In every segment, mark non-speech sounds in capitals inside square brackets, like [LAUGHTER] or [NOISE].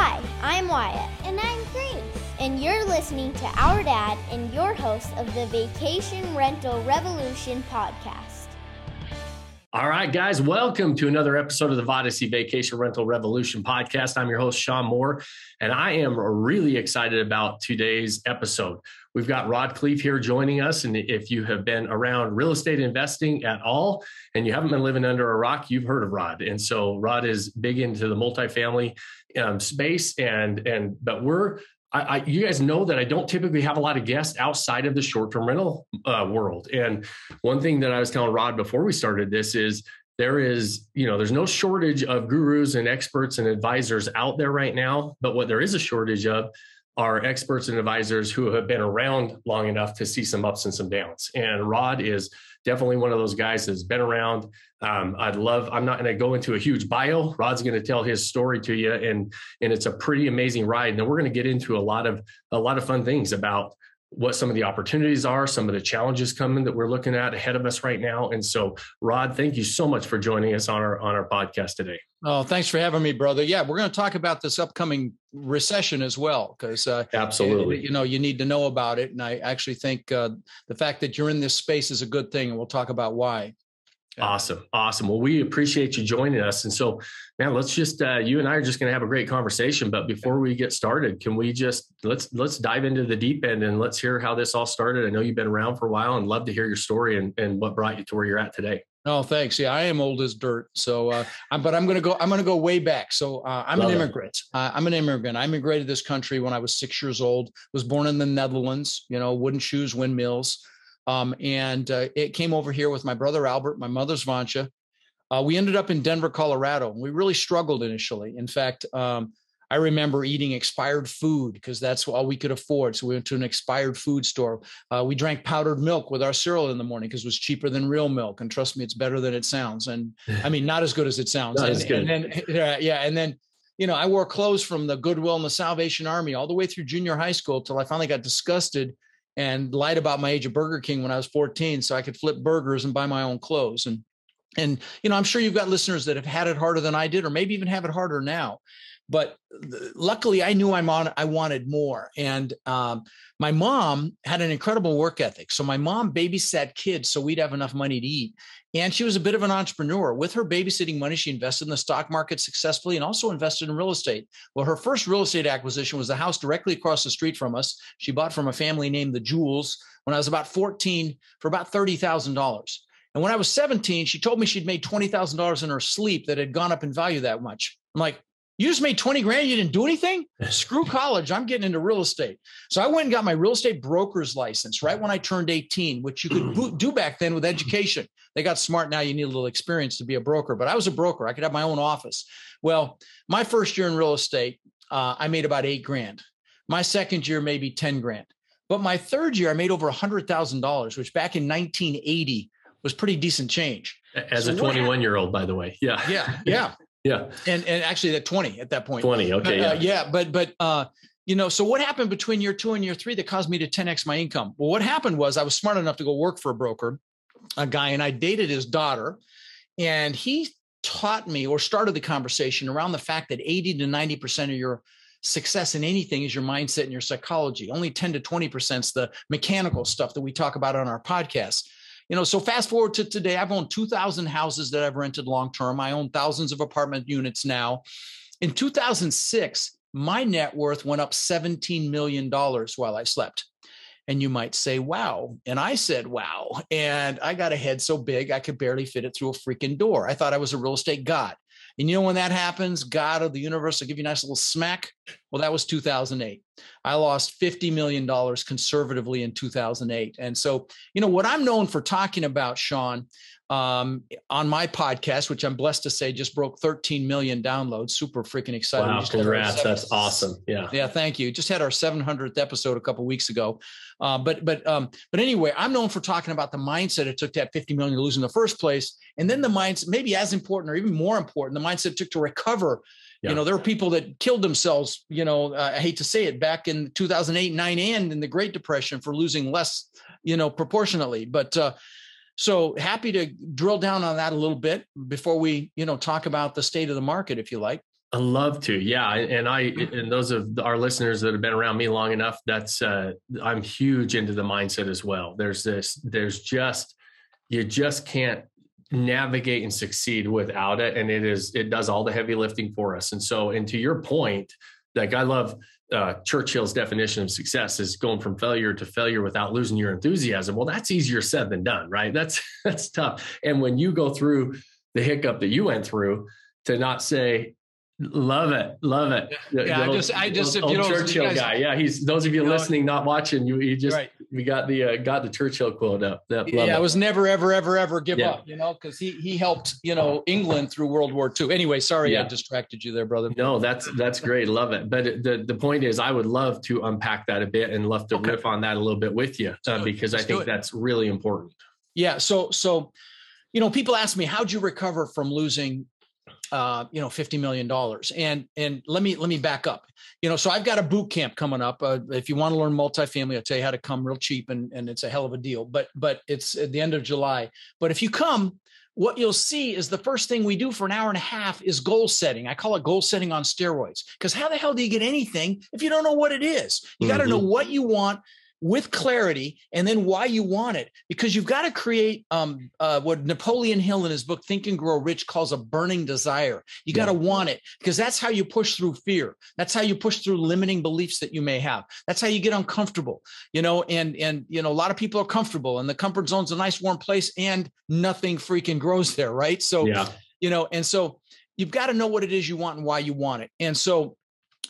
Hi, I'm Wyatt. And I'm Grace. And you're listening to Our Dad and your host of the Vacation Rental Revolution podcast. All right, guys, welcome to another episode of the Vodacy Vacation Rental Revolution podcast. I'm your host, Sean Moore, and I am really excited about today's episode. We've got Rod Khleif here joining us. And if you have been around real estate investing at all and you haven't been living under a rock, you've heard of Rod. And so Rod is big into the multifamily um, space. And, and, but we're, I, I, you guys know that I don't typically have a lot of guests outside of the short-term rental uh, world. And one thing that I was telling Rod before we started this is there is, you know, there's no shortage of gurus and experts and advisors out there right now. But what there is a shortage of are experts and advisors who have been around long enough to see some ups and some downs. And Rod is definitely one of those guys that's been around. Um, I'd love, I'm not going to go into a huge bio. Rod's going to tell his story to you and, and it's a pretty amazing ride. And we're going to get into a lot of, a lot of fun things about what some of the opportunities are, some of the challenges coming that we're looking at ahead of us right now. And so, Rod, thank you so much for joining us on our on our podcast today. Oh, thanks for having me, brother. Yeah, we're going to talk about this upcoming recession as well, because uh, absolutely, you know, you need to know about it. And I actually think uh, the fact that you're in this space is a good thing, and we'll talk about why. Awesome. Awesome. Well, we appreciate you joining us. And so, man, let's just, uh, you and I are just going to have a great conversation. But before we get started, can we just, let's, let's dive into the deep end and let's hear how this all started. I know you've been around for a while and love to hear your story and, and what brought you to where you're at today. Oh, thanks. Yeah, I am old as dirt. So, uh, I'm, but I'm going to go, I'm going to go way back. So uh, I'm love an immigrant. Uh, I'm an immigrant. I immigrated this country when I was six years old, was born in the Netherlands, you know, wooden shoes, windmills. Um, and uh, it came over here with my brother Albert, my mother's Vansha. Uh, we ended up in Denver, Colorado. We really struggled initially. In fact, um, I remember eating expired food because that's all we could afford. So we went to an expired food store. Uh, we drank powdered milk with our cereal in the morning because it was cheaper than real milk. And trust me, it's better than it sounds. And I mean, not as good as it sounds. [LAUGHS] and, and, then, [LAUGHS] yeah, and then you know, I wore clothes from the Goodwill and the Salvation Army all the way through junior high school till I finally got disgusted and lied about my age of Burger King when I was 14 so I could flip burgers and buy my own clothes. And and you know, I'm sure you've got listeners that have had it harder than I did, or maybe even have it harder now. But luckily, I knew I'm on. I wanted more, and um, my mom had an incredible work ethic. So my mom babysat kids so we'd have enough money to eat. And she was a bit of an entrepreneur. With her babysitting money, she invested in the stock market successfully and also invested in real estate. Well, her first real estate acquisition was the house directly across the street from us. She bought from a family named the Jewels when I was about 14 for about $30,000. And when I was 17, she told me she'd made $20,000 in her sleep that had gone up in value that much. I'm like, you just made 20 grand. You didn't do anything. [LAUGHS] Screw college. I'm getting into real estate. So I went and got my real estate broker's license right when I turned 18, which you could do back then with education. They got smart now. You need a little experience to be a broker, but I was a broker. I could have my own office. Well, my first year in real estate, uh, I made about eight grand. My second year, maybe 10 grand. But my third year, I made over $100,000, which back in 1980 was pretty decent change. As so a 21 year old, by the way. Yeah. Yeah. Yeah. Yeah. And and actually at 20 at that point. 20. Okay. Uh, yeah. yeah. But but uh, you know, so what happened between year two and year three that caused me to 10x my income? Well, what happened was I was smart enough to go work for a broker, a guy, and I dated his daughter, and he taught me or started the conversation around the fact that 80 to 90% of your success in anything is your mindset and your psychology. Only 10 to 20% is the mechanical stuff that we talk about on our podcast. You know, so fast forward to today, I've owned 2,000 houses that I've rented long term. I own thousands of apartment units now. In 2006, my net worth went up $17 million while I slept. And you might say, wow. And I said, wow. And I got a head so big, I could barely fit it through a freaking door. I thought I was a real estate god. And you know when that happens, God of the universe will give you a nice little smack. Well, that was 2008. I lost $50 million conservatively in 2008. And so, you know, what I'm known for talking about, Sean, um, on my podcast, which I'm blessed to say just broke 13 million downloads. Super freaking excited. Wow, congrats! That's awesome. Yeah, yeah. Thank you. Just had our 700th episode a couple weeks ago. Uh, but but um, but anyway, I'm known for talking about the mindset it took to have 50 million to lose in the first place, and then the mindset, maybe as important or even more important, the mindset it took to recover. Yeah. You know, there were people that killed themselves. You know, uh, I hate to say it, back in 2008, nine, and in the Great Depression for losing less. You know, proportionately, but. Uh, so happy to drill down on that a little bit before we, you know, talk about the state of the market, if you like. I love to, yeah, and I and those of our listeners that have been around me long enough, that's uh, I'm huge into the mindset as well. There's this, there's just you just can't navigate and succeed without it, and it is it does all the heavy lifting for us. And so, and to your point, like I love uh, Churchill's definition of success is going from failure to failure without losing your enthusiasm. Well, that's easier said than done, right? That's [LAUGHS] that's tough. And when you go through the hiccup that you went through, to not say, Love it, love it. Yeah, I just, I just, old, you know, Churchill guys, guy. Yeah, he's those of you, you know, listening, not watching. You, you just, right. we got the, uh, got the Churchill quote up. That, yeah, it. it was never, ever, ever, ever give Yeah. up. You know, because he he helped, you know, England through World War II. Anyway, sorry, I distracted you there, brother. No, that's that's great. Love it. But the the point is, I would love to unpack that a bit and love to Okay. riff on that a little bit with you uh, because I Let's do think that's really important. Yeah. So, so, you know, people ask me, how'd you recover from losing, uh, you know, $50 million? And, and let me, let me back up, you know, so I've got a boot camp coming up. Uh, if you want to learn multifamily, I'll tell you how to come real cheap and, and it's a hell of a deal, but, but it's at the end of July. But if you come, what you'll see is the first thing we do for an hour and a half is goal setting. I call it goal setting on steroids. Because how the hell do you get anything if you don't know what it is? You got to know what you want with clarity and then why you want it because you've got to create um, uh, what napoleon hill in his book think and grow rich calls a burning desire. You got to want it because that's how you push through fear. That's how you push through limiting beliefs that you may have. That's how you get uncomfortable you know and and you know a lot of people are comfortable and the comfort zone's a nice warm place and nothing freaking grows there right? So Yeah. you know and so you've got to know what it is you want and why you want it. And so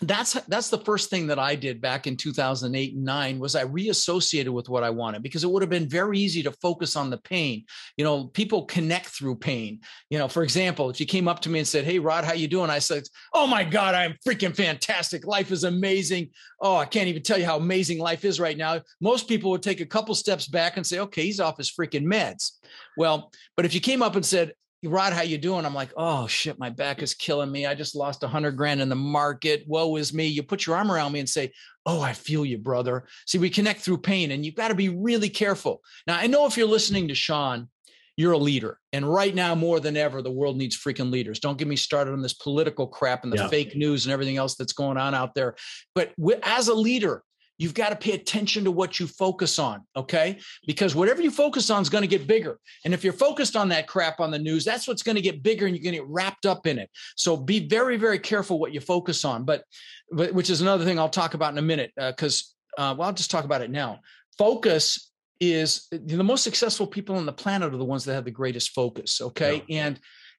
that's that's the first thing that I did back in 2008 and 9 was I reassociated with what I wanted because it would have been very easy to focus on the pain. You know, people connect through pain. You know, for example, if you came up to me and said, "Hey Rod, how you doing?" I said, "Oh my god, I'm freaking fantastic. Life is amazing. Oh, I can't even tell you how amazing life is right now." Most people would take a couple steps back and say, "Okay, he's off his freaking meds." Well, but if you came up and said, Rod, how you doing? I'm like, oh shit, my back is killing me. I just lost a hundred grand in the market. Woe is me. You put your arm around me and say, oh, I feel you, brother. See, we connect through pain, and you've got to be really careful. Now, I know if you're listening to Sean, you're a leader, and right now more than ever, the world needs freaking leaders. Don't get me started on this political crap and the Yeah. fake news and everything else that's going on out there. But as a leader, You've got to pay attention to what you focus on, okay? Because whatever you focus on is going to get bigger. And if you're focused on that crap on the news, that's what's going to get bigger and you're going to get wrapped up in it. So be very, very careful what you focus on. But, but which is another thing I'll talk about in a minute, because, uh, well, I'll just talk about it now. Focus is the most successful people on the planet are the ones that have the greatest focus, okay? And,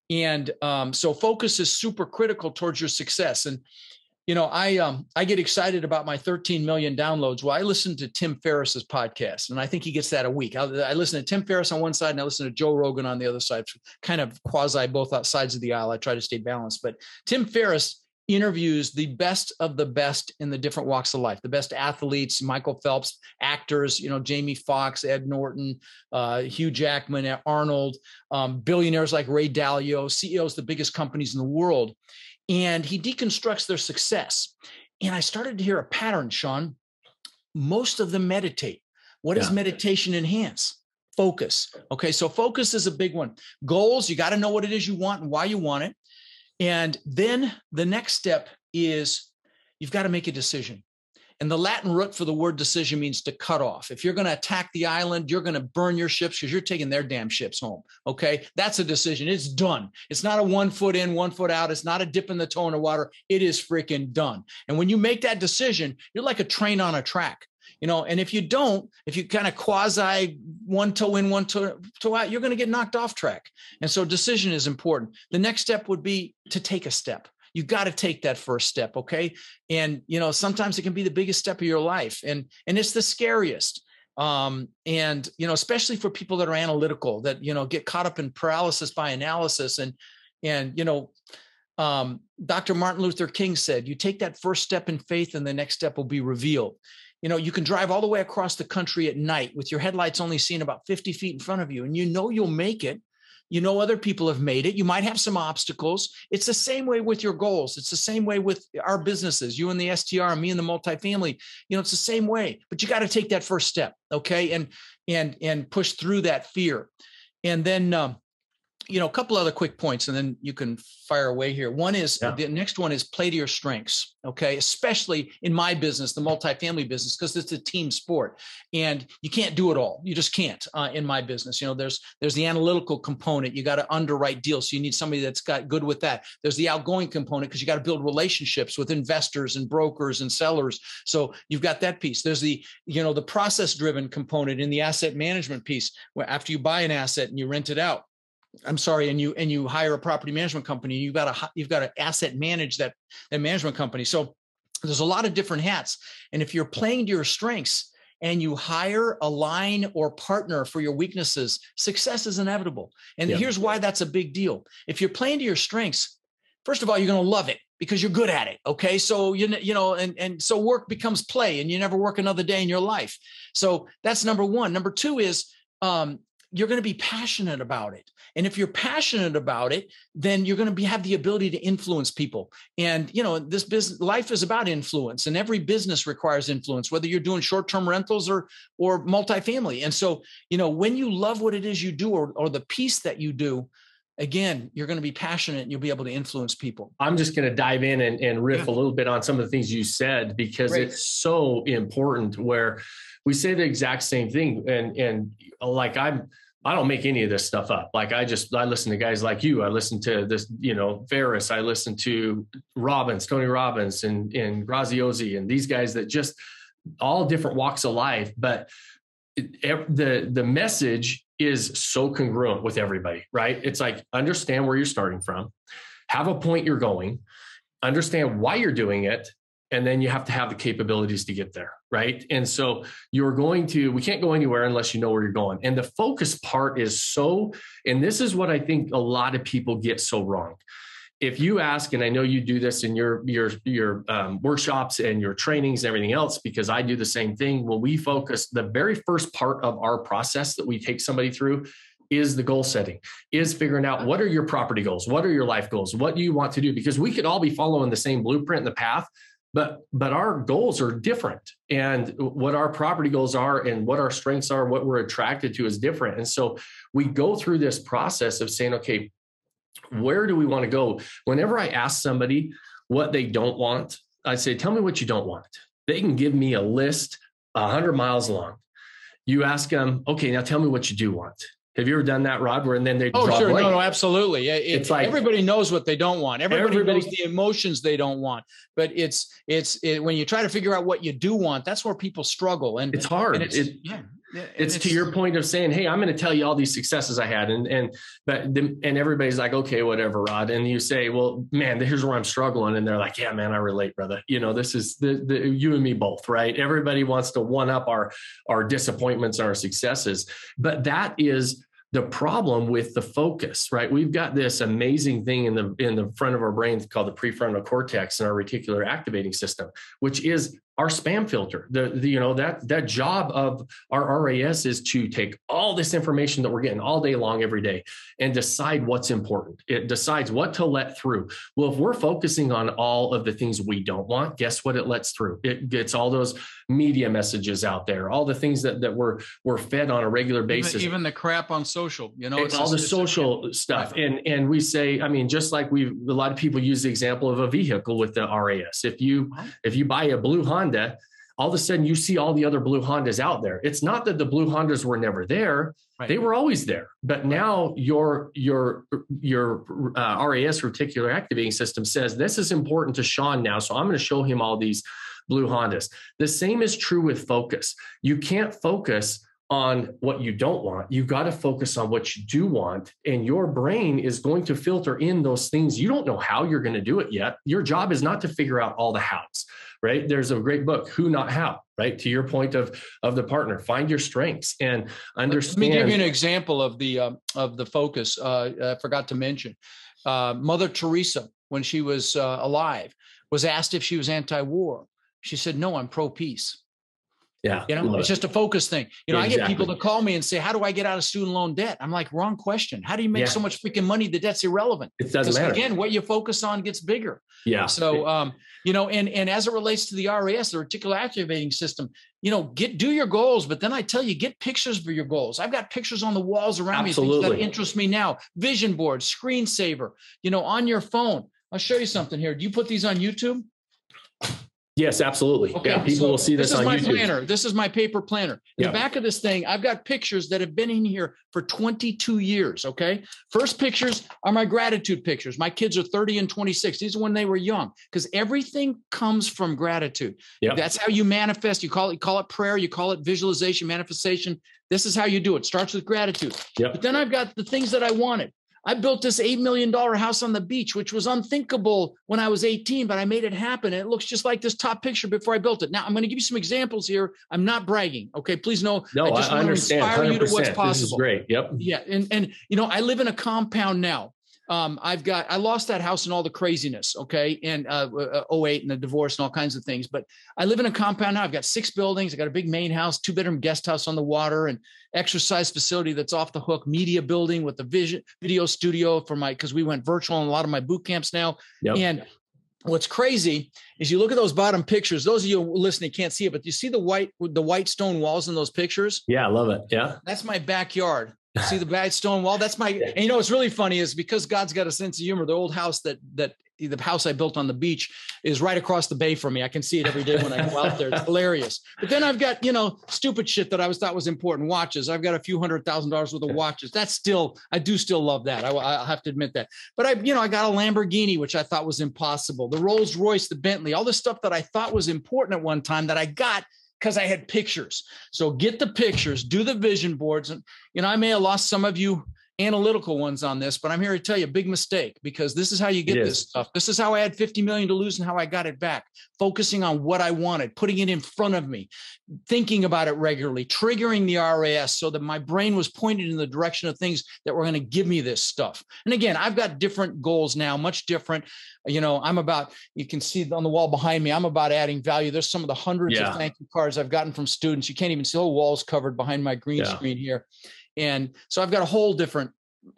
and um, so focus is super critical towards your success. And, you know, I um I get excited about my 13 million downloads. Well, I listen to Tim Ferriss's podcast, and I think he gets that a week. I, I listen to Tim Ferriss on one side, and I listen to Joe Rogan on the other side. Kind of quasi both sides of the aisle. I try to stay balanced, but Tim Ferriss interviews the best of the best in the different walks of life the best athletes michael phelps actors you know jamie foxx ed norton uh, hugh jackman arnold um, billionaires like ray dalio ceos the biggest companies in the world and he deconstructs their success. And I started to hear a pattern, Sean. Most of them meditate. What does meditation enhance? Focus. Okay, so focus is a big one. Goals, you got to know what it is you want and why you want it. And then the next step is you've got to make a decision. And the Latin root for the word decision means to cut off. If you're going to attack the island, you're going to burn your ships because you're taking their damn ships home. Okay. That's a decision. It's done. It's not a one foot in, one foot out. It's not a dip in the toe in the water. It is freaking done. And when you make that decision, you're like a train on a track. You know, and if you don't, if you kind of quasi one toe in, one toe, toe out, you're going to get knocked off track. And so decision is important. The next step would be to take a step you got to take that first step okay? And you know sometimes it can be the biggest step of your life and and it's the scariest. Um and you know especially for people that are analytical that you know get caught up in paralysis by analysis and and you know um dr martin luther king said you take that first step in faith and the next step will be revealed. You know you can drive all the way across the country at night with your headlights only seeing about 50 feet in front of you and you know you'll make it you know other people have made it. You might have some obstacles. It's the same way with your goals. It's the same way with our businesses you and the str me and the multifamily. You know it's the same way but you got to take that first step okay and and and push through that fear. And then um, you know, a couple other quick points and then you can fire away here. One is yeah. the next one is play to your strengths. Okay. Especially in my business, the multifamily business, because it's a team sport and you can't do it all. You just can't uh, in my business. You know, there's, there's the analytical component. You got to underwrite deals. So you need somebody that's got good with that. There's the outgoing component because you got to build relationships with investors and brokers and sellers. So you've got that piece. There's the, you know, the process driven component in the asset management piece where after you buy an asset and you rent it out, I'm sorry, and you and you hire a property management company, you've got to you've got to asset manage that that management company. So there's a lot of different hats, and if you're playing to your strengths and you hire a line or partner for your weaknesses, success is inevitable. And here's why that's a big deal. If you're playing to your strengths, first of all, you're going to love it because you're good at it. Okay, so you you know, and and so work becomes play, and you never work another day in your life. So that's number one. Number two is um, you're going to be passionate about it and if you're passionate about it then you're going to be have the ability to influence people and you know this business life is about influence and every business requires influence whether you're doing short-term rentals or or multifamily and so you know when you love what it is you do or, or the piece that you do again, you're going to be passionate and you'll be able to influence people. I'm just going to dive in and, and riff yeah. a little bit on some of the things you said because Great. it's so important where we say the exact same thing. And, and uh, like I'm, I don't make any of this stuff up. Like I just I listen to guys like you. I listen to this, you know, Ferriss. I listen to Robbins, Tony Robbins, and and Graziosi, and these guys that just all different walks of life. But the the message is so congruent with everybody, right? It's like understand where you're starting from, have a point you're going, understand why you're doing it, and then you have to have the capabilities to get there, right? And so you're going to we can't go anywhere unless you know where you're going. And the focus part is so and this is what I think a lot of people get so wrong if you ask, and I know you do this in your your your um, workshops and your trainings and everything else, because I do the same thing. When we focus, the very first part of our process that we take somebody through is the goal setting, is figuring out what are your property goals, what are your life goals, what do you want to do? Because we could all be following the same blueprint and the path, but but our goals are different, and what our property goals are, and what our strengths are, what we're attracted to is different. And so we go through this process of saying, okay, where do we want to go? Whenever I ask somebody what they don't want, I say, tell me what you don't want. They can give me a list 100 miles long. You ask them, okay, now tell me what you do want. Have you ever done that, Rod? Where and then they oh sure no no absolutely it, it's like everybody knows what they don't want. Everybody, everybody knows the emotions they don't want. But it's it's it, when you try to figure out what you do want, that's where people struggle. And it's hard. And it's, it, yeah, it's, it's, to your point of saying, "Hey, I'm going to tell you all these successes I had," and and but the, and everybody's like, "Okay, whatever, Rod." And you say, "Well, man, here's where I'm struggling," and they're like, "Yeah, man, I relate, brother. You know, this is the, the you and me both, right? Everybody wants to one up our our disappointments, our successes, but that is the problem with the focus right we've got this amazing thing in the in the front of our brain called the prefrontal cortex and our reticular activating system which is our spam filter. The, the, you know that that job of our RAS is to take all this information that we're getting all day long every day and decide what's important. It decides what to let through. Well, if we're focusing on all of the things we don't want, guess what it lets through? It gets all those media messages out there, all the things that that we're we're fed on a regular basis. Even, even the crap on social, you know, it's, it's all the social stuff. And and we say, I mean, just like we a lot of people use the example of a vehicle with the RAS. If you if you buy a blue Honda Honda, all of a sudden you see all the other blue Hondas out there. It's not that the blue Hondas were never there; right. they were always there. But now your your your uh, RAS reticular activating system says this is important to Sean now, so I'm going to show him all these blue Hondas. The same is true with focus. You can't focus on what you don't want. You got to focus on what you do want. And your brain is going to filter in those things. You don't know how you're going to do it yet. Your job is not to figure out all the hows right? There's a great book, Who Not How, right? To your point of of the partner, find your strengths and understand. Let me give you an example of the uh, of the focus. Uh, I forgot to mention, uh, Mother Teresa, when she was uh, alive, was asked if she was anti-war. She said, "No, I'm pro-peace." Yeah. You know, it's just a focus thing. You know, Yeah, I get people to call me and say, How do I get out of student loan debt? I'm like, wrong question. How do you make Yeah. so much freaking money? The debt's irrelevant. It doesn't matter. again, what you focus on gets bigger. yeah. So, um, you know, and and as it relates to the RAS, the reticular activating system, you know, get do your goals, but then I tell you, get pictures for your goals. I've got pictures on the walls around me, things that interest me now. Vision board, screensaver, you know, on your phone. I'll show you something here. Do you put these on YouTube? Yes, absolutely. yeah. People so will see this, this is on my YouTube. planner. This is my paper planner. In Yeah. the back of this thing, I've got pictures that have been in here for 22 years. Okay. First pictures are my gratitude pictures. My kids are 30 and 26. These are when they were young because everything comes from gratitude. Yep. That's how you manifest. You call it, you call it prayer, you call it visualization, manifestation. This is how you do it. Starts with gratitude. Yep. But then I've got the things that I wanted. I built this $8 million house on the beach, which was unthinkable when I was 18, but I made it happen. And it looks just like this top picture before I built it. Now, I'm going to give you some examples here. I'm not bragging. Okay. Please know. No, I, just I want to understand. inspire you to 100%. what's This is great. Yep. Yeah. And, and, you know, I live in a compound now. Um, I've got, I lost that house and all the craziness. Okay. And, uh, uh, 08 and the divorce and all kinds of things. But I live in a compound now. I've got six buildings. I got a big main house, two bedroom guest house on the water and exercise facility that's off the hook, media building with the vision video studio for my, cause we went virtual on a lot of my boot camps now. Yep. And what's crazy is you look at those bottom pictures. Those of you listening can't see it, but you see the white, the white stone walls in those pictures. Yeah. I love it. Yeah. That's my backyard. See the bad stone wall? That's my. And you know what's really funny is because God's got a sense of humor. The old house that that the house I built on the beach is right across the bay from me. I can see it every day when I go out there. It's hilarious. But then I've got you know stupid shit that I was thought was important. Watches. I've got a few hundred thousand dollars worth of watches. That's still I do still love that. I, I have to admit that. But I you know I got a Lamborghini which I thought was impossible. The Rolls Royce, the Bentley, all the stuff that I thought was important at one time that I got because I had pictures. So get the pictures, do the vision boards. And, you know, I may have lost some of you analytical ones on this, but I'm here to tell you a big mistake because this is how you get this stuff. This is how I had 50 million to lose and how I got it back. Focusing on what I wanted, putting it in front of me, thinking about it regularly, triggering the RAS so that my brain was pointed in the direction of things that were going to give me this stuff. And again, I've got different goals now, much different. You know, I'm about, you can see on the wall behind me, I'm about adding value. There's some of the hundreds Yeah. of thank you cards I've gotten from students. You can't even see the whole walls covered behind my green Yeah. screen here. And so I've got a whole different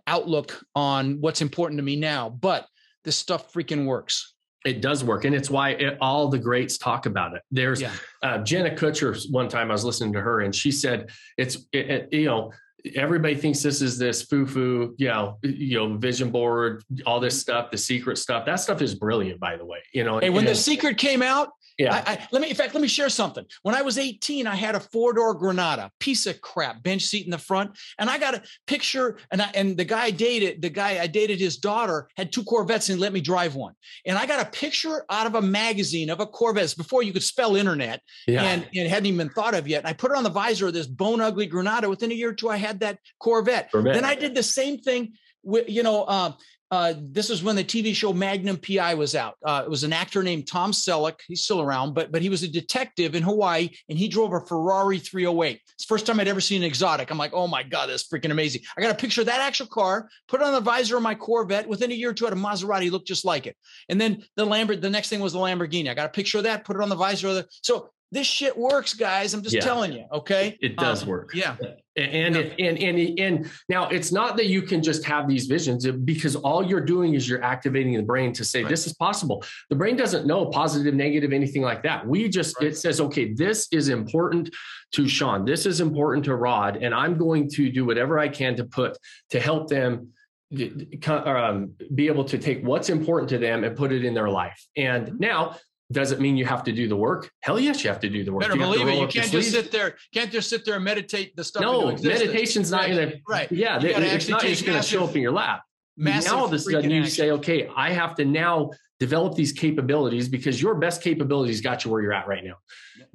outlook on what's important to me now, but this stuff freaking works. It does work, and it's why it, all the greats talk about it. There's Yeah. uh, Jenna Kutcher. One time I was listening to her, and she said it's it, it- you know everybody thinks this is this foo foo you know you know vision board all this stuff the secret stuff that stuff is brilliant by the way you know Hey, when the secret came out, yeah I, I, let me, in fact, let me share something. When I was 18, I had a four door Granada, piece of crap, bench seat in the front, and I got a picture. And I, and the guy I dated, the guy I dated, his daughter had two Corvettes and let me drive one. And I got a picture out of a magazine of a Corvette before you could spell internet, yeah and it hadn't even been thought of yet. And I put it on the visor of this bone ugly Granada. Within a year or two, I had that Corvette. Corvette. Then I did the same thing with, you know, um, uh, this was when the TV show Magnum PI was out. Uh, it was an actor named Tom Selleck. He's still around, but but he was a detective in Hawaii, and he drove a Ferrari 308. It's first time I'd ever seen an exotic. I'm like, oh my god, that's freaking amazing. I got a picture of that actual car, put it on the visor of my Corvette. Within a year or two, I had a Maserati looked just like it. And then the Lambert, the next thing was the Lamborghini. I got a picture of that, put it on the visor of the. So this shit works, guys. I'm just Yeah. telling you. Okay, it does Um, work Yeah. and Yeah. it, and and and now it's not that you can just have these visions because all you're doing is you're activating the brain to say Right. this is possible the brain doesn't know positive negative anything like that we just Right. it says okay this is important to sean this is important to rod and i'm going to do whatever i can to put to help them d- d- co- um, be able to take what's important to them and put it in their life and now does it mean you have to do the work hell yes you have to do the work Better You believe it. You can't just sit there. Can't just sit there and meditate the stuff. No, meditation's not Right. going to. Right. Yeah, it's not just going to show up in your lap. Now all of a sudden you action. say, okay, I have to now develop these capabilities because your best capabilities got you where you're at right now.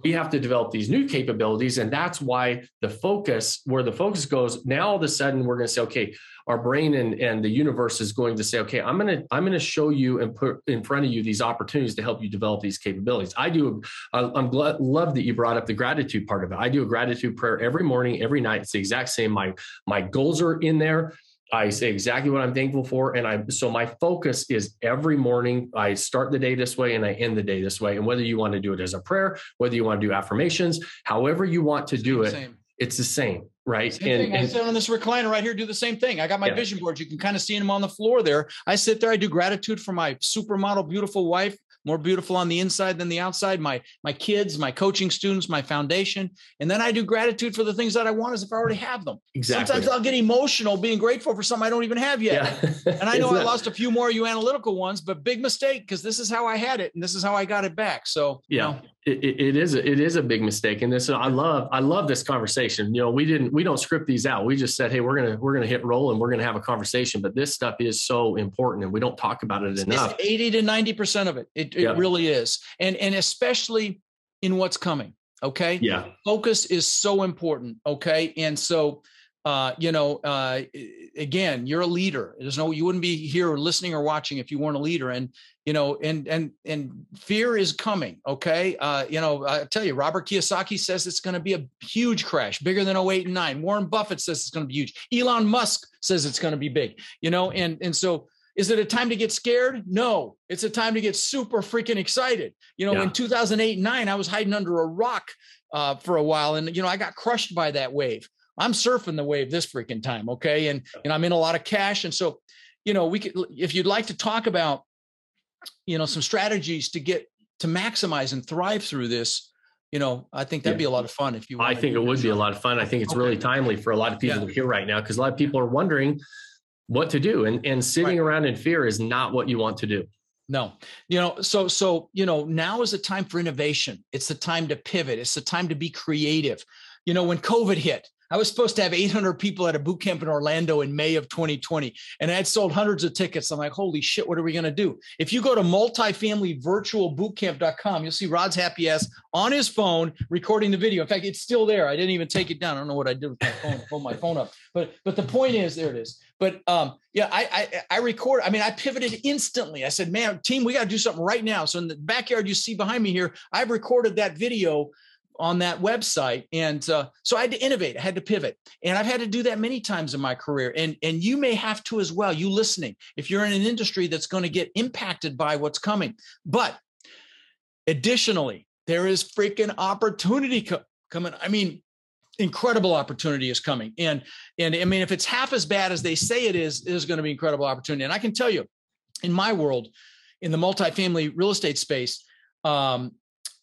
We have to develop these new capabilities, and that's why the focus, where the focus goes, now all of a sudden we're going to say, okay, our brain and, and the universe is going to say, okay, I'm going to I'm going to show you and put in front of you these opportunities to help you develop these capabilities. I do. I'm glad, love that you brought up the gratitude part of it. I do a gratitude prayer every morning, every night. It's the exact same. My my goals are in there I say exactly what I'm thankful for. And I, so my focus is every morning, I start the day this way and I end the day this way. And whether you want to do it as a prayer, whether you want to do affirmations, however you want to do it, Same. it's the same. Right. Same and, thing. I sit on this recliner right here, do the same thing. I got my Yeah. vision board. You can kind of see them on the floor there. I sit there, I do gratitude for my supermodel, beautiful wife, more beautiful on the inside than the outside, my my kids, my coaching students, my foundation. And then I do gratitude for the things that I want as if I already have them. exactly. Sometimes I'll get emotional being grateful for something I don't even have yet. yeah. [LAUGHS] And I know I lost a few more you analytical ones, but big mistake because this is how I had it and this is how I got it back. So you Yeah. know, it, it it is a, it is a big mistake and this I love I love this conversation you know we didn't we don't script these out we just said hey we're gonna we're gonna hit roll and we're gonna have a conversation but this stuff is so important and we don't talk about it enough It's 80 to 90% of it. It, it Yeah. really is. And and especially in what's coming. Okay. yeah Focus is so important. Okay. And so uh, you know, uh, again, you're a leader. There's no, you wouldn't be here listening or watching if you weren't a leader. And, you know, and, and, and fear is coming. Okay. Uh, you know, I tell you, Robert Kiyosaki says it's going to be a huge crash, bigger than 08 and nine. Warren Buffett says it's going to be huge. Elon Musk says it's going to be big, you know, and, and so is it a time to get scared? No, it's a time to get super freaking excited. You know, Yeah. in 2008 and nine, I was hiding under a rock uh, for a while, and you know, I got crushed by that wave. I'm surfing the wave this freaking time, okay? And and I'm in a lot of cash, and so, you know, we could if you'd like to talk about, you know, some strategies to get to maximize and thrive through this. You know, I think that'd Yeah. be a lot of fun if you. I wanna think it would be a lot of fun I think it's Okay. really timely for a lot of people Yeah. to hear right now because a lot of people are wondering what to do and and sitting Right. around in fear is not what you want to do No, you know, so so you know, now is the time for innovation. It's the time to pivot. It's the time to be creative. You know, when COVID hit, I was supposed to have 800 people at a boot camp in Orlando in May of 2020, and I had sold hundreds of tickets. I'm like, holy shit, what are we going to do? If you go to multifamilyvirtualbootcamp.com, you'll see Rod's happy ass on his phone recording the video. In fact, it's still there. I didn't even take it down. I don't know what I did with my phone. Pull my phone up, but but the point is, there it is. But um, yeah, I, I I record. I mean, I pivoted instantly. I said, "Man, team, we got to do something right now." So in the backyard you see behind me here, I've recorded that video on that website, and uh, so I had to innovate. I had to pivot, and I've had to do that many times in my career. And and you may have to as well. You listening, if you're in an industry that's going to get impacted by what's coming, but additionally, there is freaking opportunity co- coming. I mean, incredible opportunity is coming. And and I mean, if it's half as bad as they say it is, there's going to be incredible opportunity. And I can tell you, in my world, in the multifamily real estate space, um,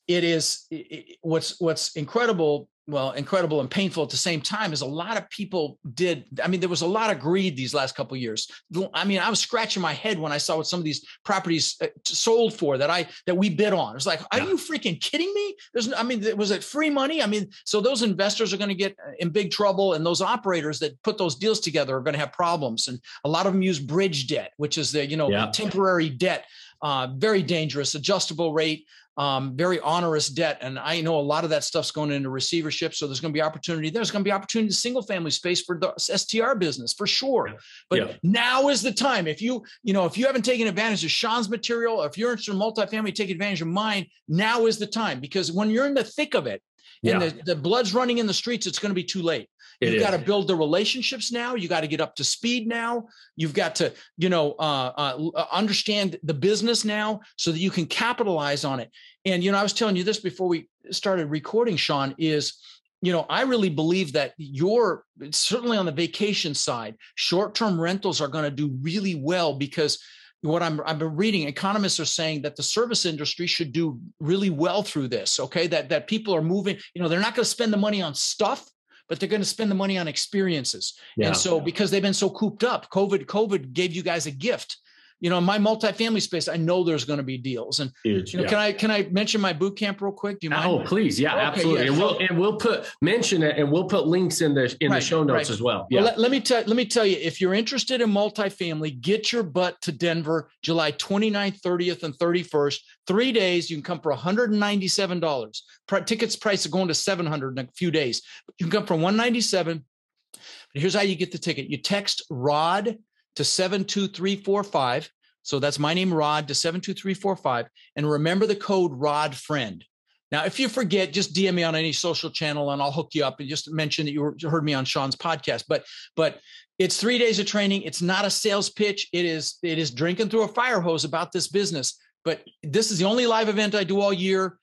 it is it- what's what's incredible. Well, incredible and painful at the same time is a lot of people did. I mean, there was a lot of greed these last couple of years. I mean, I was scratching my head when I saw what some of these properties uh, sold for that I that we bid on. It was like, are Yeah. you freaking kidding me? There's, no- I mean, was it free money? I mean, so those investors are going to get uh, in big trouble, and those operators that put those deals together are going to have problems. And a lot of them use bridge debt, which is the you know Yeah. temporary debt, uh, very dangerous, adjustable rate. Um, very onerous debt, and I know a lot of that stuff's going into receivership. So there's going to be opportunity. There's going to be opportunity in single family space for the STR business for sure. But Yeah. now is the time. If you, you know, if you haven't taken advantage of Sean's material, or if you're interested in multifamily, take advantage of mine. Now is the time because when you're in the thick of it and Yeah. the, the blood's running in the streets, it's going to be too late. It You've got to build the relationships now. You got to get up to speed now. You've got to, you know, uh, uh, uh, understand the business now so that you can capitalize on it. And you know, I was telling you this before we started recording, Sean. Is you know, I really believe that your certainly on the vacation side, short-term rentals are going to do really well because what I'm I've been reading, economists are saying that the service industry should do really well through this. Okay, that that people are moving. You know, they're not going to spend the money on stuff, but they're going to spend the money on experiences. Yeah. And so because they've been so cooped up, COVID COVID gave you guys a gift. You know, in my multifamily space, I know there's going to be deals. And Huge. you know, yeah. can I can I mention my boot camp real quick? Do you mind? Oh, please. Yeah, Okay, absolutely. yeah, and we'll and we'll put mention it and we'll put links in the in Right, the show notes right. as well. Well, let, let me tell let me tell you, if you're interested in multifamily, get your butt to Denver, July 29th, 30th, and 31st. Three days, you can come for $197. Pri- tickets price are going to 700 in a few days. You can come for 197. But here's how you get the ticket. You text Rod to 72345. So that's my name, Rod, to 72345. And remember the code Rod Friend. Now, if you forget, just DM me on any social channel and I'll hook you up and just mention that you heard me on Sean's podcast. But but it's three days of training. It's not a sales pitch. It is it is drinking through a fire hose about this business. But this is the only live event I do all year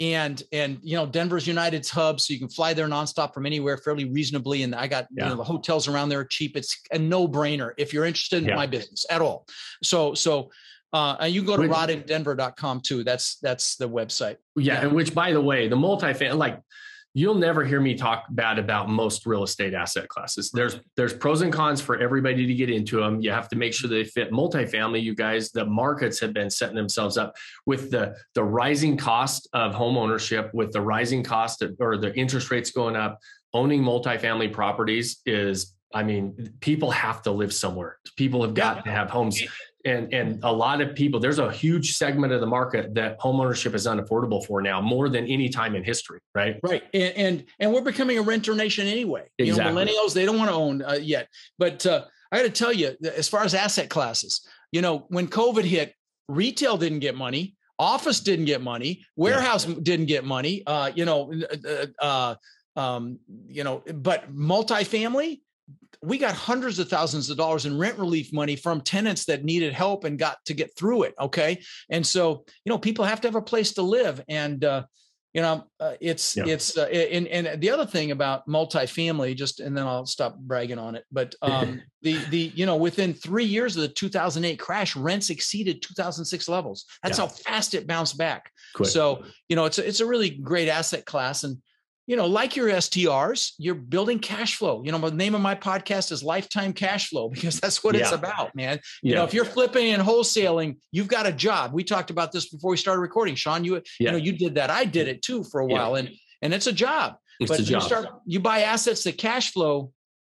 and and you know denver's united's hub so you can fly there nonstop from anywhere fairly reasonably and i got yeah. you know the hotels around there are cheap it's a no-brainer if you're interested in yeah. my business at all so so uh, and you can go to rodindenver.com too that's that's the website yeah, yeah. and which by the way the multi fan, like you'll never hear me talk bad about most real estate asset classes. There's there's pros and cons for everybody to get into them. You have to make sure they fit. Multifamily, you guys, the markets have been setting themselves up with the the rising cost of home ownership, with the rising cost of, or the interest rates going up. Owning multifamily properties is I mean, people have to live somewhere. People have got yeah. to have homes and and a lot of people there's a huge segment of the market that homeownership is unaffordable for now more than any time in history right right and and, and we're becoming a renter nation anyway exactly. you know millennials they don't want to own uh, yet but uh, i got to tell you as far as asset classes you know when covid hit retail didn't get money office didn't get money warehouse yeah. didn't get money uh, you know uh, uh, um, you know but multifamily we got hundreds of thousands of dollars in rent relief money from tenants that needed help and got to get through it. Okay. And so, you know, people have to have a place to live. And, uh, you know, uh, it's, yeah. it's, uh, and, and the other thing about multifamily, just, and then I'll stop bragging on it. But [LAUGHS] um, the, the, you know, within three years of the 2008 crash, rents exceeded 2006 levels. That's yeah. how fast it bounced back. Quick. So, you know, it's a, it's a really great asset class. And, you know, like your STRs, you're building cash flow. You know, the name of my podcast is Lifetime Cash Flow [LAUGHS] because that's what yeah. it's about, man. You yeah. know, if you're flipping and wholesaling, you've got a job. We talked about this before we started recording. Sean, you yeah. you know, you did that. I did it too for a while, and and it's a job. It's but a job. you start you buy assets that cash flow.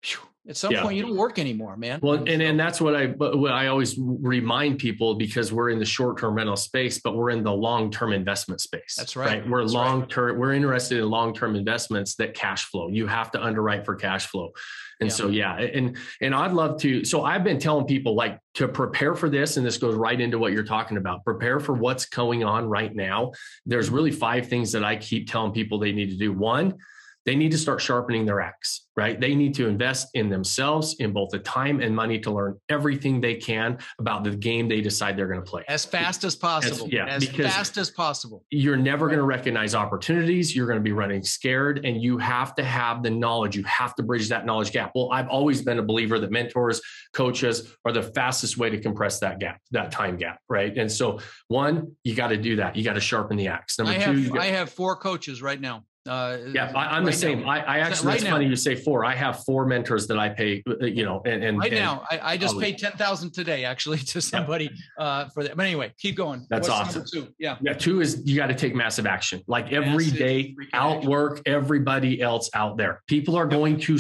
Whew, at some yeah. point, you don't work anymore, man. Well, and, and that's what I what I always remind people because we're in the short term rental space, but we're in the long term investment space. That's right. right? We're long term. Right. We're interested in long term investments that cash flow. You have to underwrite for cash flow, and yeah. so yeah, and and I'd love to. So I've been telling people like to prepare for this, and this goes right into what you're talking about. Prepare for what's going on right now. There's really five things that I keep telling people they need to do. One they need to start sharpening their axe, right? They need to invest in themselves in both the time and money to learn everything they can about the game they decide they're going to play as fast as possible. As, yeah, as fast as possible. You're never right. going to recognize opportunities. You're going to be running scared, and you have to have the knowledge. You have to bridge that knowledge gap. Well, I've always been a believer that mentors, coaches are the fastest way to compress that gap, that time gap, right? And so, one, you got to do that. You got to sharpen the axe. Number I two, have, got- I have four coaches right now. Uh, yeah, I, am right the same. I, I actually, right that's now. funny you say four. I have four mentors that I pay, you know, and, and right and now I, I just paid 10,000 today actually [LAUGHS] to somebody yeah. uh, for that. But anyway, keep going. That's What's awesome. Two? Yeah. Yeah. Two is you got to take massive action. Like every massive day, outwork everybody else out there. People are going to,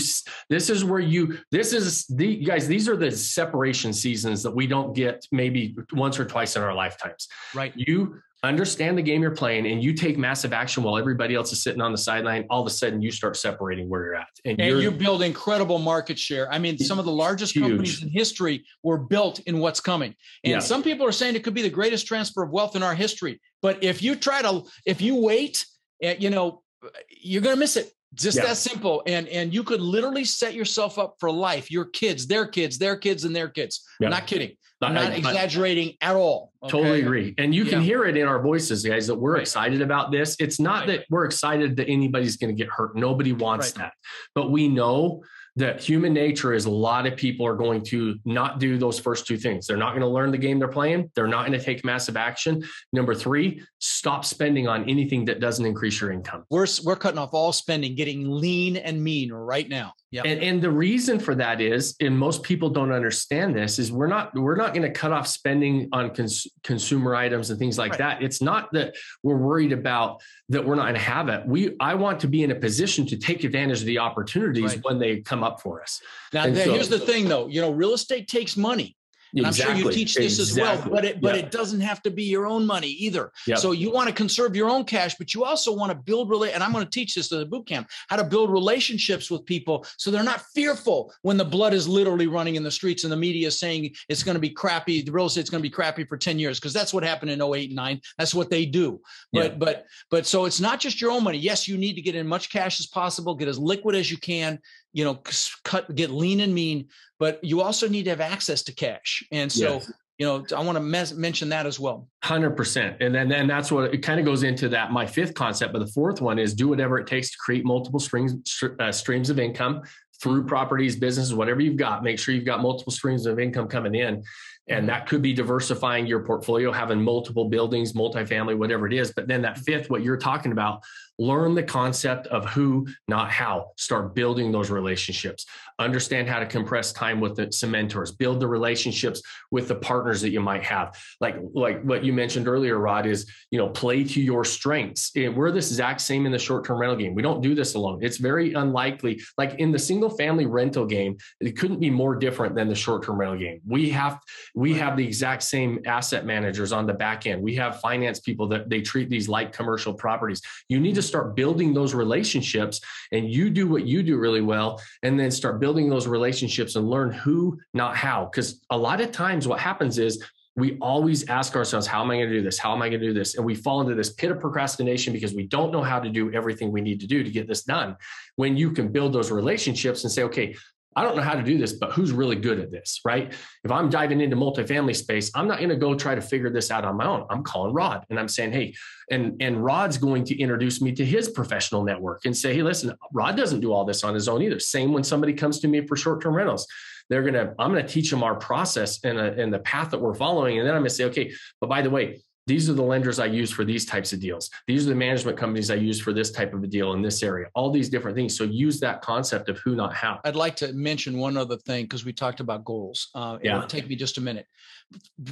this is where you, this is the guys, these are the separation seasons that we don't get maybe once or twice in our lifetimes. Right. You understand the game you're playing and you take massive action while everybody else is sitting on the sideline all of a sudden you start separating where you're at and, and you build incredible market share i mean some of the largest huge. companies in history were built in what's coming and yeah. some people are saying it could be the greatest transfer of wealth in our history but if you try to if you wait eh, you know you're going to miss it just yeah. that simple and and you could literally set yourself up for life your kids their kids their kids and their kids yeah. not kidding I'm not I, exaggerating at all. Okay? Totally agree. And you can hear it in our voices, guys, that we're right. excited about this. It's not right. that we're excited that anybody's going to get hurt. Nobody wants right. that. But we know that human nature is a lot of people are going to not do those first two things. They're not going to learn the game they're playing. They're not going to take massive action. Number three, stop spending on anything that doesn't increase your income. We're, we're cutting off all spending, getting lean and mean right now. Yeah. And, and the reason for that is, and most people don't understand this, is we're not we're not going to cut off spending on cons- consumer items and things like right. that. It's not that we're worried about that we're not going to have it. We I want to be in a position to take advantage of the opportunities right. when they come up for us. Now, so, here's the thing, though. You know, real estate takes money. And exactly. I'm sure you teach this exactly. as well, but it but it doesn't have to be your own money either. Yep. So you want to conserve your own cash, but you also want to build relate. And I'm going to teach this to the boot camp how to build relationships with people so they're not fearful when the blood is literally running in the streets and the media is saying it's going to be crappy. The real estate's going to be crappy for 10 years because that's what happened in 08 and 9. That's what they do. But yeah. but but so it's not just your own money. Yes, you need to get in much cash as possible, get as liquid as you can, you know, cut get lean and mean, but you also need to have access to cash. And so yes. you know i want to mes- mention that as well. 100% and then then that's what it kind of goes into that my fifth concept but the fourth one is do whatever it takes to create multiple streams uh, streams of income through properties businesses whatever you've got. Make sure you've got multiple streams of income coming in. And that could be diversifying your portfolio having multiple buildings multifamily whatever it is. But then that fifth what you're talking about learn the concept of who, not how. Start building those relationships. Understand how to compress time with the, some mentors. Build the relationships with the partners that you might have. Like like what you mentioned earlier, Rod, is you know play to your strengths. Eh, we're the exact same in the short term rental game. We don't do this alone. It's very unlikely. Like in the single family rental game, it couldn't be more different than the short term rental game. We have we have the exact same asset managers on the back end. We have finance people that they treat these like commercial properties. You need to start building those relationships and you do what you do really well and then start building those relationships and learn who not how. Because a lot of times what happens is we always ask ourselves how am i going to do this? How am i going to do this? And we fall into this pit of procrastination because we don't know how to do everything we need to do to get this done. When you can build those relationships and say okay I don't know how to do this, but who's really good at this, right? If I'm diving into multifamily space, I'm not going to go try to figure this out on my own. I'm calling Rod and I'm saying, hey, and and Rod's going to introduce me to his professional network and say, hey, listen, Rod doesn't do all this on his own either. Same when somebody comes to me for short-term rentals. They're gonna, I'm gonna teach them our process and, uh, and the path that we're following. And then I'm gonna say, okay, but by the way, these are the lenders I use for these types of deals. These are the management companies I use for this type of a deal in this area. All these different things. So use that concept of who, not how. I'd like to mention one other thing because we talked about goals. Uh, yeah. It'll take me just a minute.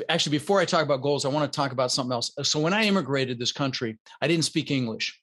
Actually, before I talk about goals, I want to talk about something else. So when I immigrated this country, I didn't speak English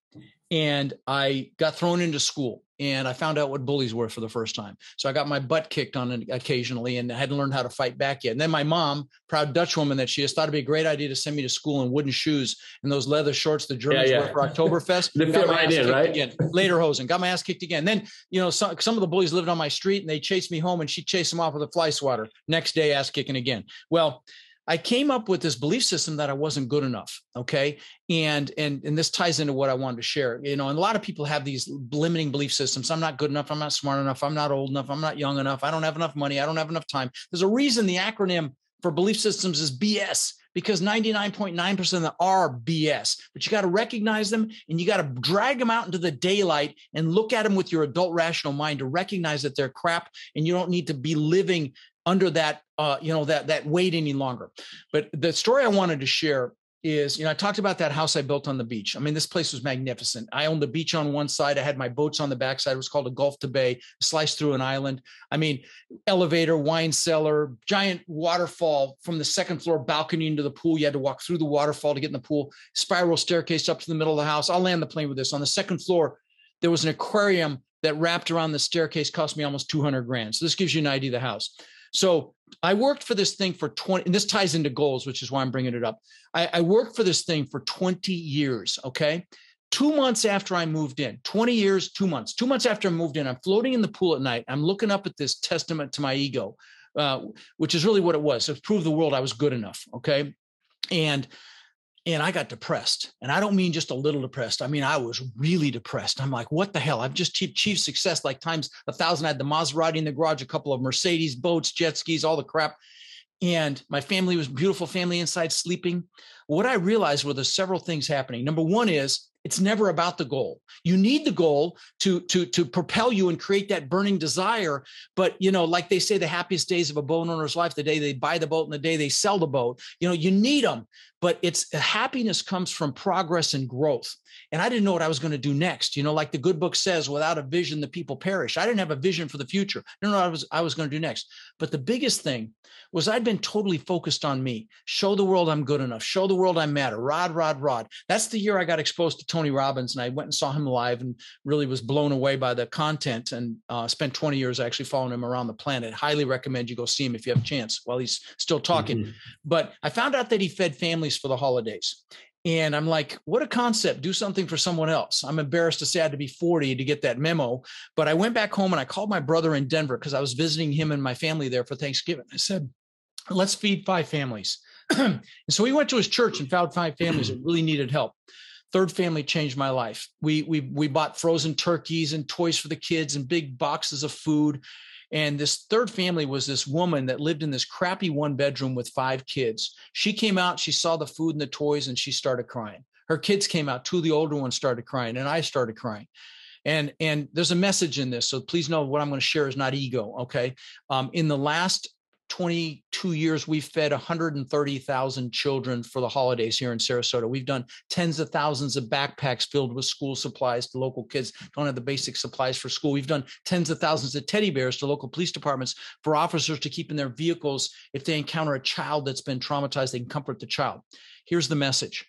and I got thrown into school and I found out what bullies were for the first time. So I got my butt kicked on it occasionally and I hadn't learned how to fight back yet. And then my mom, proud Dutch woman that she is, thought it'd be a great idea to send me to school in wooden shoes and those leather shorts the Germans yeah, yeah. wear for Oktoberfest. they fit right in, right? Again. Lederhosen, got my ass kicked again. Then, you know, some, some of the bullies lived on my street and they chased me home and she chased them off with a fly swatter. Next day, ass kicking again. Well, I came up with this belief system that I wasn't good enough. Okay. And and and this ties into what I wanted to share. You know, and a lot of people have these limiting belief systems. I'm not good enough, I'm not smart enough, I'm not old enough, I'm not young enough, I don't have enough money, I don't have enough time. There's a reason the acronym for belief systems is BS because 99.9% of them are BS. But you got to recognize them and you got to drag them out into the daylight and look at them with your adult rational mind to recognize that they're crap and you don't need to be living under that uh, you know that that weight any longer. But the story I wanted to share is, you know, I talked about that house I built on the beach. I mean, this place was magnificent. I owned the beach on one side. I had my boats on the backside. It was called a Gulf to Bay, sliced through an island. I mean, elevator, wine cellar, giant waterfall from the second floor balcony into the pool. You had to walk through the waterfall to get in the pool. Spiral staircase up to the middle of the house. I'll land the plane with this. On the second floor, there was an aquarium that wrapped around the staircase, cost me almost 200 grand. So this gives you an idea of the house. So I worked for this thing for 20, and this ties into goals, which is why I'm bringing it up. I, I worked for this thing for 20 years. Okay. Two months after I moved in, 20 years, two months, two months after I moved in, I'm floating in the pool at night. I'm looking up at this testament to my ego, uh, which is really what it was. It prove the world I was good enough. Okay. And and I got depressed. And I don't mean just a little depressed. I mean, I was really depressed. I'm like, what the hell? I've just achieved success like times a thousand. I had the Maserati in the garage, a couple of Mercedes, boats, jet skis, all the crap. And my family was beautiful family inside sleeping. What I realized were the several things happening. Number one is it's never about the goal. You need the goal to to to propel you and create that burning desire. But you know, like they say, the happiest days of a boat owner's life, the day they buy the boat and the day they sell the boat. You know, you need them. But it's happiness comes from progress and growth. And I didn't know what I was going to do next. You know, like the good book says, without a vision, the people perish. I didn't have a vision for the future. I don't know what I was I was going to do next. But the biggest thing was I'd been totally focused on me. Show the world I'm good enough. Show the world I matter. Rod, rod, rod. That's the year I got exposed to Tony Robbins, and I went and saw him live, and really was blown away by the content. And uh, spent 20 years actually following him around the planet. Highly recommend you go see him if you have a chance while he's still talking. Mm-hmm. But I found out that he fed families for the holidays. And I'm like, what a concept. Do something for someone else. I'm embarrassed to say I had to be 40 to get that memo. But I went back home and I called my brother in Denver because I was visiting him and my family there for Thanksgiving. I said, let's feed five families. [CLEARS THROAT] and so we went to his church and found five families that really needed help. Third family changed my life. We we we bought frozen turkeys and toys for the kids and big boxes of food. And this third family was this woman that lived in this crappy one bedroom with five kids. She came out, she saw the food and the toys, and she started crying. Her kids came out, two of the older ones started crying, and I started crying. And, and there's a message in this. So please know what I'm going to share is not ego. Okay. Um, in the last 22 years, we've fed 130,000 children for the holidays here in Sarasota. We've done tens of thousands of backpacks filled with school supplies to local kids don't have the basic supplies for school. We've done tens of thousands of teddy bears to local police departments for officers to keep in their vehicles if they encounter a child that's been traumatized, they can comfort the child. Here's the message.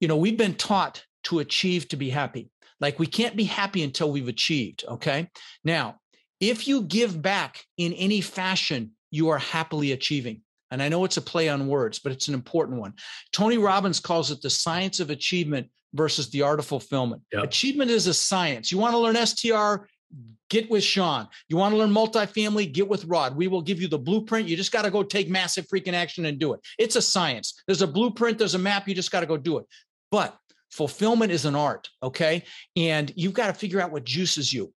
You know, we've been taught to achieve to be happy. Like we can't be happy until we've achieved. Okay. Now, if you give back in any fashion, you are happily achieving. And I know it's a play on words, but it's an important one. Tony Robbins calls it the science of achievement versus the art of fulfillment. Yep. Achievement is a science. You want to learn STR, get with Sean. You want to learn multifamily, get with Rod. We will give you the blueprint. You just got to go take massive freaking action and do it. It's a science. There's a blueprint, there's a map. You just got to go do it. But fulfillment is an art okay? And you've got to figure out what juices you.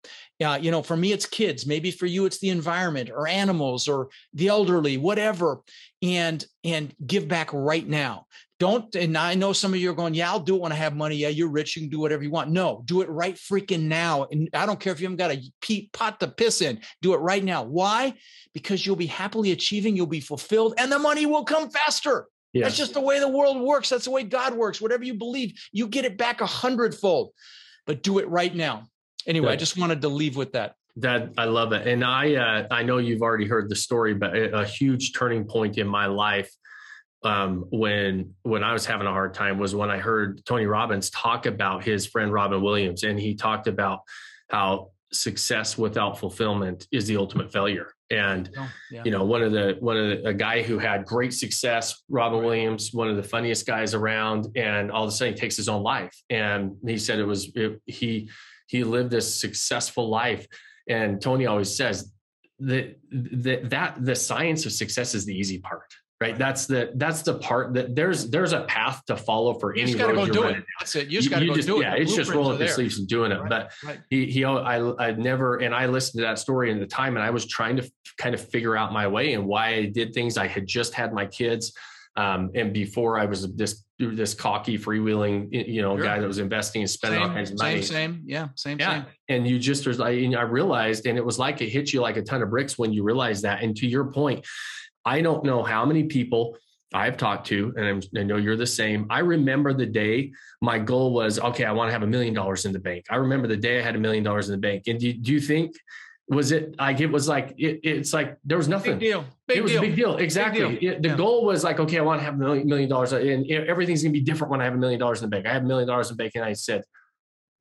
Uh, you know for me it's kids. Maybe for you it's the environment or animals or the elderly whatever. And and give back right now. Don't and i know some of you are going yeah i'll do it when i have money. Yeah you're rich you can do whatever you want. No do it right freaking now. And i don't care if you haven't got a pot to piss in. Do it right now. Why? Because you'll be happily achieving you'll be fulfilled and the money will come faster yeah. That's just the way the world works. That's the way God works. Whatever you believe, you get it back a hundredfold. But do it right now. Anyway, I just wanted to leave with that. That I love it, and I uh, I know you've already heard the story, but a, a huge turning point in my life um, when when I was having a hard time was when I heard Tony Robbins talk about his friend Robin Williams, and he talked about how success without fulfillment is the ultimate failure. And oh, yeah. you know, one of the one of the, a guy who had great success, Robin Williams, one of the funniest guys around, and all of a sudden he takes his own life. And he said it was it, he he lived a successful life. And Tony always says that that that the science of success is the easy part right that's the that's the part that there's there's a path to follow for you any road go you're do running. it that's it you just got to go just, do it. yeah it it's just rolling up your sleeves and doing it right, but right. he he I I never and I listened to that story in the time and I was trying to kind of figure out my way and why I did things I had just had my kids um, and before I was this this cocky freewheeling you know sure. guy that was investing and spending same, all kinds of money same same yeah same yeah same. and you just I, I realized and it was like it hit you like a ton of bricks when you realize that and to your point I don't know how many people I've talked to, and I'm, i know you're the same. I remember the day my goal was, okay, I want to have a million dollars in the bank. I remember the day I had a million dollars in the bank. And do, do you think, was it like, it was like, it, it's like, there was nothing. Big deal. Big it was deal. a big deal. Exactly. Big deal. It, the yeah. goal was like, okay, I want to have a million, million dollars and everything's going to be different when I have a million dollars in the bank. I have a million dollars in the bank. And I said,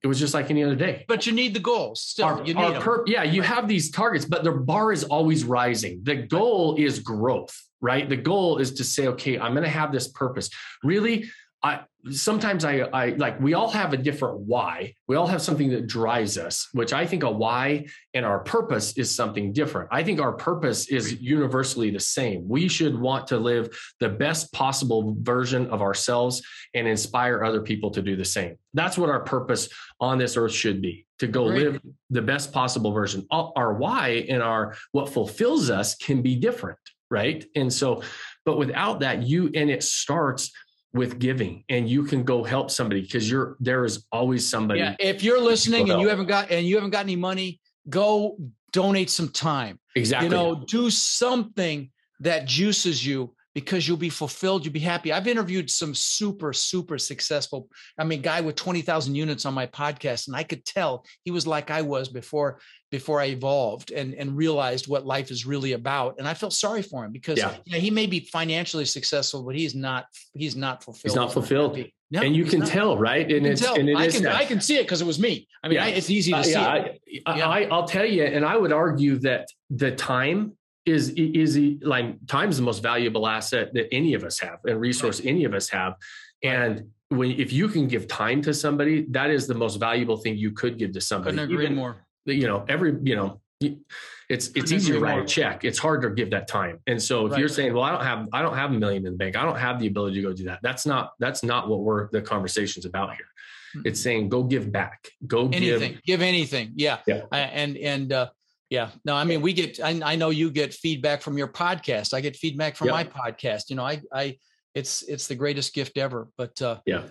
it was just like any other day. But you need the goals still. Our, you need per, yeah, you have these targets, but the bar is always rising. The goal is growth, right? The goal is to say, okay, I'm going to have this purpose. Really, I sometimes I, I like we all have a different why. We all have something that drives us, which I think a why and our purpose is something different. I think our purpose is universally the same. We should want to live the best possible version of ourselves and inspire other people to do the same. That's what our purpose on this earth should be to go Great. live the best possible version. Our why and our what fulfills us can be different, right? And so, but without that, you and it starts with giving and you can go help somebody because you're there is always somebody yeah if you're listening and you haven't got and you haven't got any money go donate some time. Exactly you know do something that juices you because you'll be fulfilled you'll be happy i've interviewed some super super successful i mean guy with 20,000 units on my podcast and i could tell he was like i was before before i evolved and and realized what life is really about and i felt sorry for him because Yeah. you know, he may be financially successful but he's not he's not fulfilled He's not fulfilled. No, and you can not. tell, right? And it's tell. and it I can. I can see it because it was me. I mean, Yeah. I, it's easy to Uh, see. yeah. I, Yeah. I, I'll tell you, and I would argue that the time is is like time is the most valuable asset that any of us have, and resource any of us have. And when if you can give time to somebody, that is the most valuable thing you could give to somebody. Couldn't agree Even, more. You know, every you know, it's it's easy to write a check. It's hard to give that time. And so if Right. you're saying, well, I don't have I don't have a million in the bank, I don't have the ability to go do that. That's not that's not what we're the conversation's about here. It's saying go give back, go anything give. give anything yeah, Yeah. I- and and uh yeah no i mean we get I, I know you get feedback from your podcast i get feedback from Yep. my podcast you know i i it's it's the greatest gift ever but uh Yeah.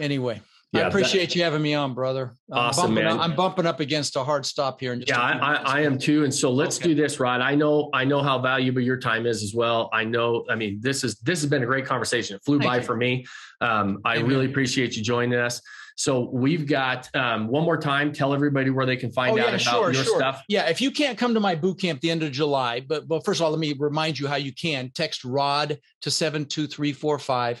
anyway Yeah, i that- appreciate you having me on brother I'm Awesome, man. up, i'm bumping up against a hard stop here Yeah, I, I. I am too. And so let's Okay. do this, Rod. I know, I know how valuable your time is as well. I know, I mean, this is, this has been a great conversation. It flew Thank by you. for me. Um, I Amen. really appreciate you joining us. So we've got, um, one more time, tell everybody where they can find Oh, out yeah, about sure, your sure. stuff. Yeah, if you can't come to my boot camp the end of July, but but first of all, let me remind you how you can text Rod to 72345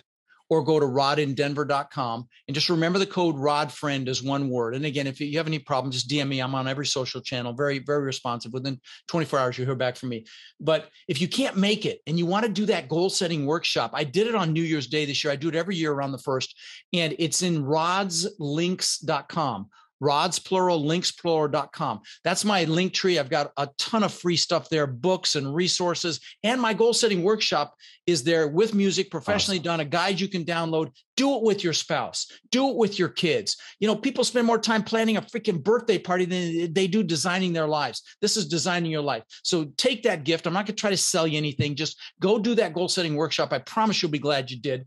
or go to rodindenver.com and just remember the code rodfriend is one word. And again, if you have any problem, just DM me. I'm on every social channel, very, very responsive. Within 24 hours, you'll hear back from me. But if you can't make it and you want to do that goal setting workshop, I did it on New Year's Day this year. I do it every year around the first, and it's in rodslinks.com rods plural links plural.com that's my link tree. I've got a ton of free stuff there books and resources. And my goal setting workshop is there with music professionally done a guide you can download. Do it with your spouse. Do it with your kids. You know people spend more time planning a freaking birthday party than they do designing their lives. This is designing your life. So take that gift. I'm not going to try to sell you anything. Just go do that goal setting workshop. I promise you'll be glad you did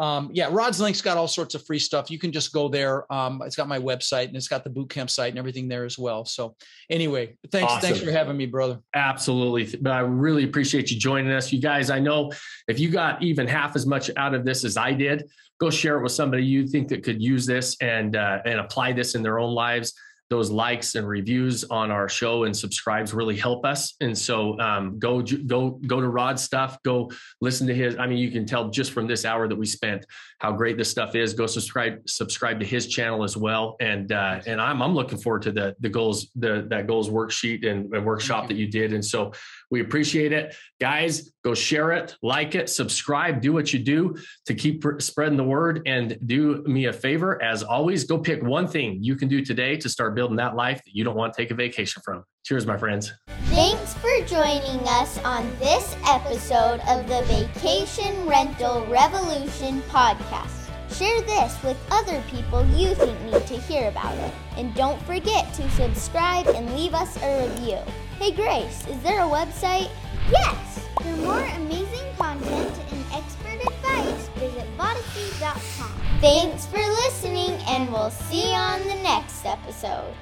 um, yeah, Rod's Link's got all sorts of free stuff. You can just go there. Um, it's got my website and it's got the boot camp site and everything there as well. So anyway, thanks, thanks for having me, brother. Absolutely. But I really appreciate you joining us. You guys, I know if you got even half as much out of this as I did, go share it with somebody you think that could use this and uh, and apply this in their own lives. Those likes and reviews on our show and subscribes really help us. And so um, go go go to Rod's stuff. Go listen to his. I mean, you can tell just from this hour that we spent how great this stuff is. Go subscribe subscribe to his channel as well. And uh, and I'm I'm looking forward to the the goals the that goals worksheet and, and workshop that you did. And so we appreciate it, guys. Go share it, like it, subscribe, do what you do to keep spreading the word. And do me a favor, as always, go pick one thing you can do today to start building that life that you don't want to take a vacation from. Cheers, my friends. Thanks for joining us on this episode of the Vacation Rental Revolution podcast. Share this with other people you think need to hear about it. And don't forget to subscribe and leave us a review. Hey Grace, is there a website? Yes! For more amazing content and expert advice, visit Vodacy.com. Thanks for listening, and we'll see you on the next episode.